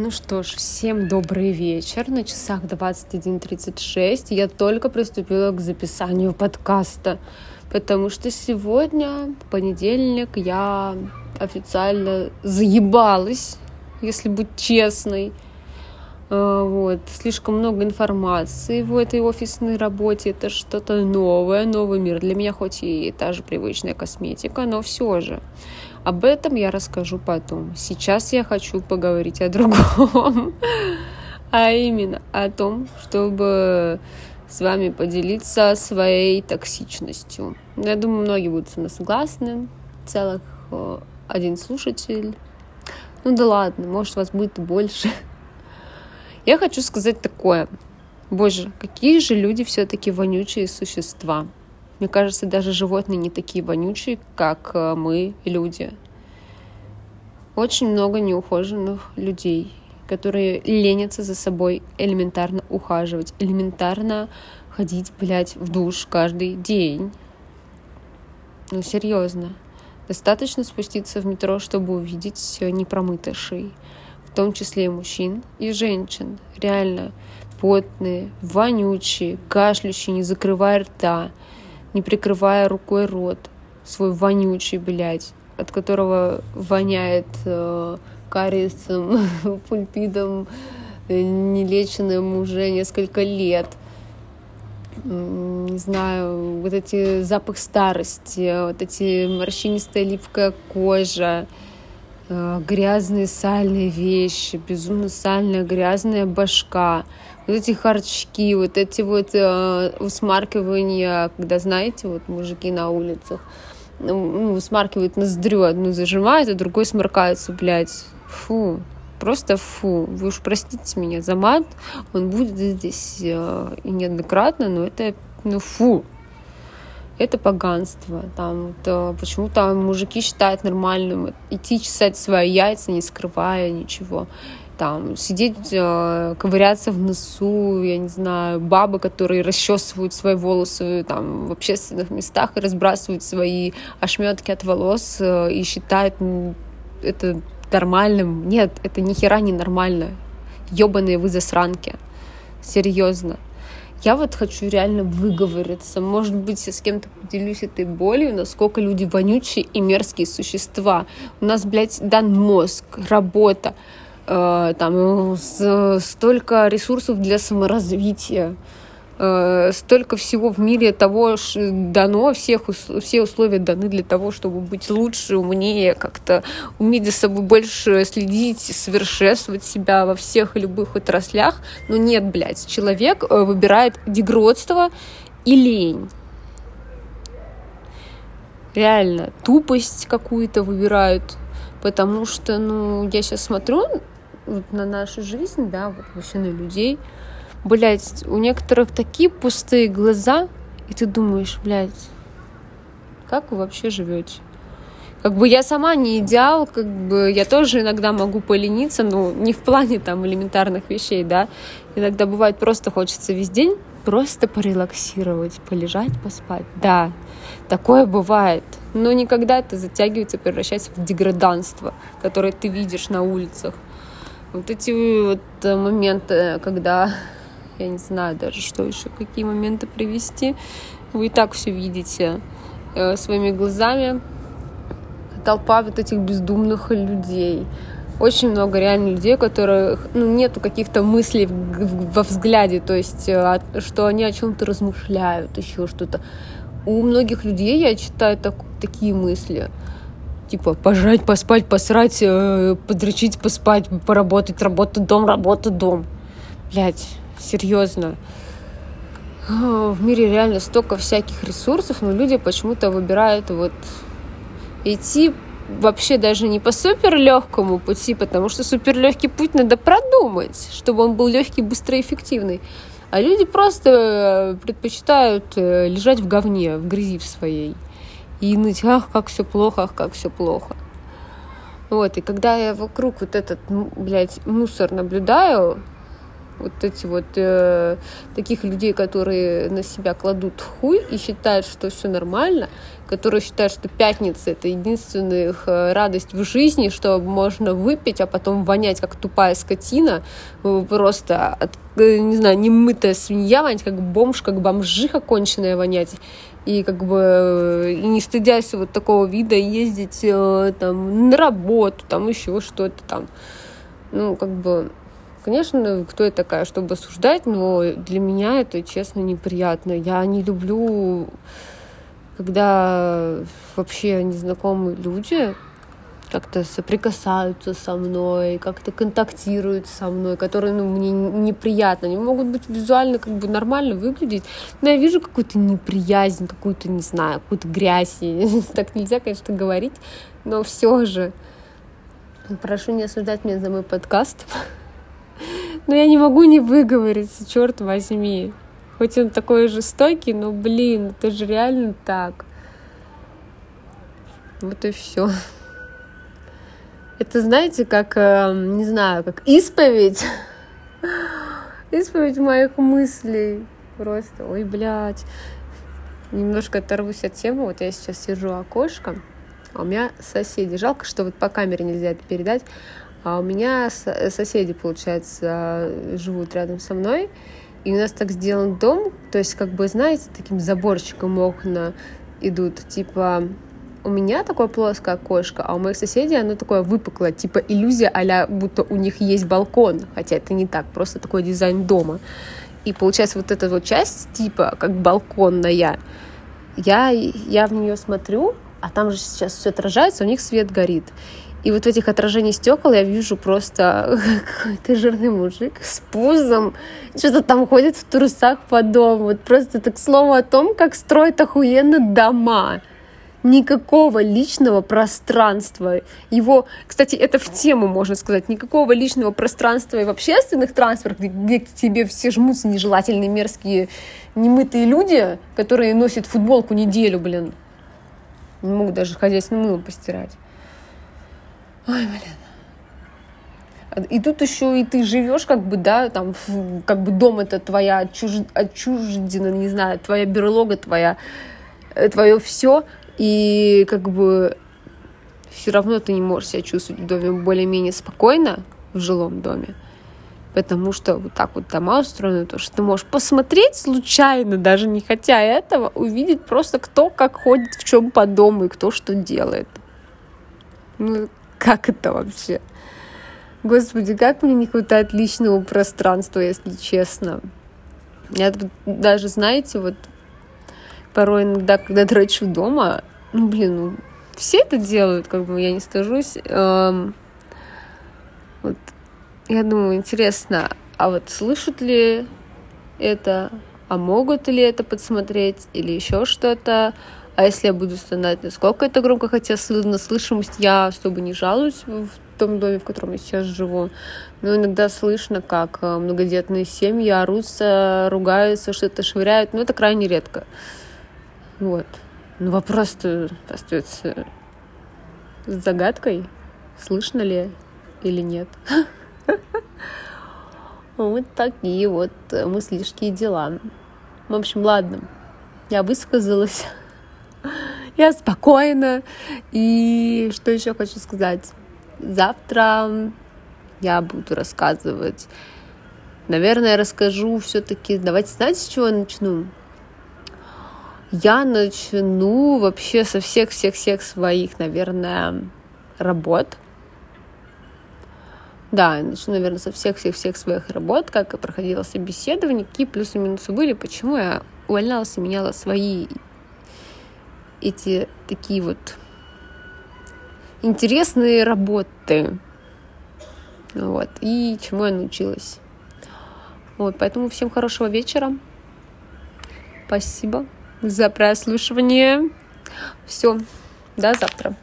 Ну что ж, всем добрый вечер. На часах 21.36 я только приступила к записанию подкаста, потому что сегодня, понедельник, я официально заебалась, если быть честной. А, вот. Слишком много информации в этой офисной работе. Это что-то новое, новый мир. Для меня хоть и та же привычная косметика, но все же. Об этом я расскажу потом. Сейчас я хочу поговорить о другом. А именно о том, чтобы с вами поделиться своей токсичностью. Я думаю, многие будут со мной согласны. Целых э, один слушатель. Ну да ладно, может вас будет больше. Я хочу сказать такое. Боже, какие же люди все-таки вонючие существа. Мне кажется, даже животные не такие вонючие, как э, мы, люди. Очень много неухоженных людей, которые ленятся за собой элементарно ухаживать, элементарно ходить, блядь, в душ каждый день. Ну, серьезно. Достаточно спуститься в метро, чтобы увидеть непромытый шеи, в том числе и мужчин, и женщин. Реально потные, вонючие, кашляющие, не закрывая рта, не прикрывая рукой рот, свой вонючий, блядь, от которого воняет э, кариесом, пульпидом, э, нелеченным уже несколько лет. Не знаю, вот эти запах старости, вот эти морщинистая липкая кожа, грязные сальные вещи, безумно сальная грязная башка, вот эти харчки, вот эти вот э, усмаркивания, когда, знаете, вот мужики на улицах, ну, смаркивают ноздрю, одну зажимает, а другой сморкается, блядь. Фу, просто фу. Вы уж простите меня за мат, он будет здесь э, и неоднократно, но это, ну, фу. Это поганство. Там, то, почему там мужики считают нормальным идти чесать свои яйца, не скрывая ничего там сидеть, э, ковыряться в носу, я не знаю, бабы, которые расчесывают свои волосы там в общественных местах и разбрасывают свои ошметки от волос э, и считают это нормальным. Нет, это ни хера не нормально. Ёбаные вы засранки. Серьезно. Я вот хочу реально выговориться. Может быть, я с кем-то поделюсь этой болью, насколько люди вонючие и мерзкие существа. У нас, блядь, дан мозг, работа. Э, там столько ресурсов для саморазвития, э, столько всего в мире того дано, всех, все условия даны для того, чтобы быть лучше, умнее, как-то уметь за собой больше следить, совершенствовать себя во всех и любых отраслях. Но нет, блядь, человек э, выбирает дегродство и лень. Реально, тупость какую-то выбирают, потому что, ну, я сейчас смотрю вот на нашу жизнь, да, вот вообще на людей, блядь, у некоторых такие пустые глаза, и ты думаешь, блядь, как вы вообще живете? Как бы я сама не идеал, как бы я тоже иногда могу полениться, но не в плане там элементарных вещей, да. Иногда бывает просто хочется весь день просто порелаксировать, полежать, поспать. Да, такое бывает. Но никогда это затягивается, превращается в деграданство, которое ты видишь на улицах. Вот эти вот моменты, когда я не знаю даже, что еще, какие моменты привести. Вы и так все видите э, своими глазами. Толпа вот этих бездумных людей. Очень много реально людей, у которых ну, нету каких-то мыслей во взгляде, то есть, э, что они о чем-то размышляют, еще что-то. У многих людей я читаю так, такие мысли типа пожрать, поспать, посрать, э, подрочить, поспать, поработать, работать, дом, работа, дом. Блять, серьезно. А, в мире реально столько всяких ресурсов, но люди почему-то выбирают вот идти вообще даже не по супер легкому пути, потому что супер легкий путь надо продумать, чтобы он был легкий, быстрый, эффективный. А люди просто э, предпочитают э, лежать в говне, в грязи в своей и ныть, ах, как все плохо, ах, как все плохо. Вот, и когда я вокруг вот этот, блядь, мусор наблюдаю, Вот эти вот э, таких людей, которые на себя кладут хуй и считают, что все нормально, которые считают, что пятница это единственная их э, радость в жизни, что можно выпить, а потом вонять как тупая скотина, э, просто от, э, не знаю, немытая свинья вонять, как бомж, как бомжиха конченая вонять и как бы и не стыдясь вот такого вида ездить там на работу, там еще что-то там. Ну, как бы, конечно, кто я такая, чтобы осуждать, но для меня это, честно, неприятно. Я не люблю, когда вообще незнакомые люди как-то соприкасаются со мной, как-то контактируют со мной, которые ну, мне неприятно. Они могут быть визуально как бы нормально выглядеть, но я вижу какую-то неприязнь, какую-то, не знаю, какую-то грязь. Так нельзя, конечно, говорить, но все же. Прошу не осуждать меня за мой подкаст. Но я не могу не выговориться, черт возьми. Хоть он такой жестокий, но, блин, это же реально так. Вот и все. Это, знаете, как, эм, не знаю, как исповедь. Исповедь моих мыслей. Просто, ой, блядь. Немножко оторвусь от темы. Вот я сейчас сижу окошком, а у меня соседи. Жалко, что вот по камере нельзя это передать. А у меня соседи, получается, живут рядом со мной. И у нас так сделан дом, то есть, как бы, знаете, таким заборчиком окна идут, типа, у меня такое плоское окошко, а у моих соседей оно такое выпуклое, типа иллюзия а будто у них есть балкон, хотя это не так, просто такой дизайн дома. И получается вот эта вот часть, типа, как балконная, я, я в нее смотрю, а там же сейчас все отражается, у них свет горит. И вот в этих отражениях стекол я вижу просто какой-то жирный мужик с пузом, что-то там ходит в трусах по дому. Вот просто так слово о том, как строят охуенно дома никакого личного пространства. Его, кстати, это в тему, можно сказать, никакого личного пространства и в общественных транспортах, где к тебе все жмутся нежелательные, мерзкие, немытые люди, которые носят футболку неделю, блин. Не могут даже хозяйственное мыло постирать. Ой, блин. И тут еще и ты живешь, как бы, да, там, как бы дом это твоя отчуж... отчуждена, не знаю, твоя берлога, твоя, э, твое все, и как бы все равно ты не можешь себя чувствовать в доме более-менее спокойно, в жилом доме, потому что вот так вот дома устроены, то, что ты можешь посмотреть случайно, даже не хотя этого, увидеть просто кто как ходит в чем по дому и кто что делает. Ну, как это вообще? Господи, как мне не хватает личного пространства, если честно. Я даже, знаете, вот порой иногда, когда трачу дома, ну, блин, ну, все это делают, как бы я не стажусь. Эм, вот, я думаю, интересно, а вот слышат ли это, а могут ли это подсмотреть или еще что-то? А если я буду стонать, насколько это громко, хотя на слышимость я особо не жалуюсь в том доме, в котором я сейчас живу. Но иногда слышно, как э, многодетные семьи орутся, ругаются, что-то швыряют, но это крайне редко. Вот. Ну, вопрос-то остается загадкой, слышно ли или нет. Вот такие вот мыслишки и дела. В общем, ладно, я высказалась. Я спокойна. И что еще хочу сказать? Завтра я буду рассказывать. Наверное, расскажу все-таки. Давайте, знаете, с чего я начну? Я начну вообще со всех-всех-всех своих, наверное, работ. Да, я начну, наверное, со всех-всех-всех своих работ, как и проходила собеседование, какие плюсы и минусы были, почему я увольнялась и меняла свои эти такие вот интересные работы. Вот. И чему я научилась. Вот, поэтому всем хорошего вечера. Спасибо за прослушивание. Все, до завтра.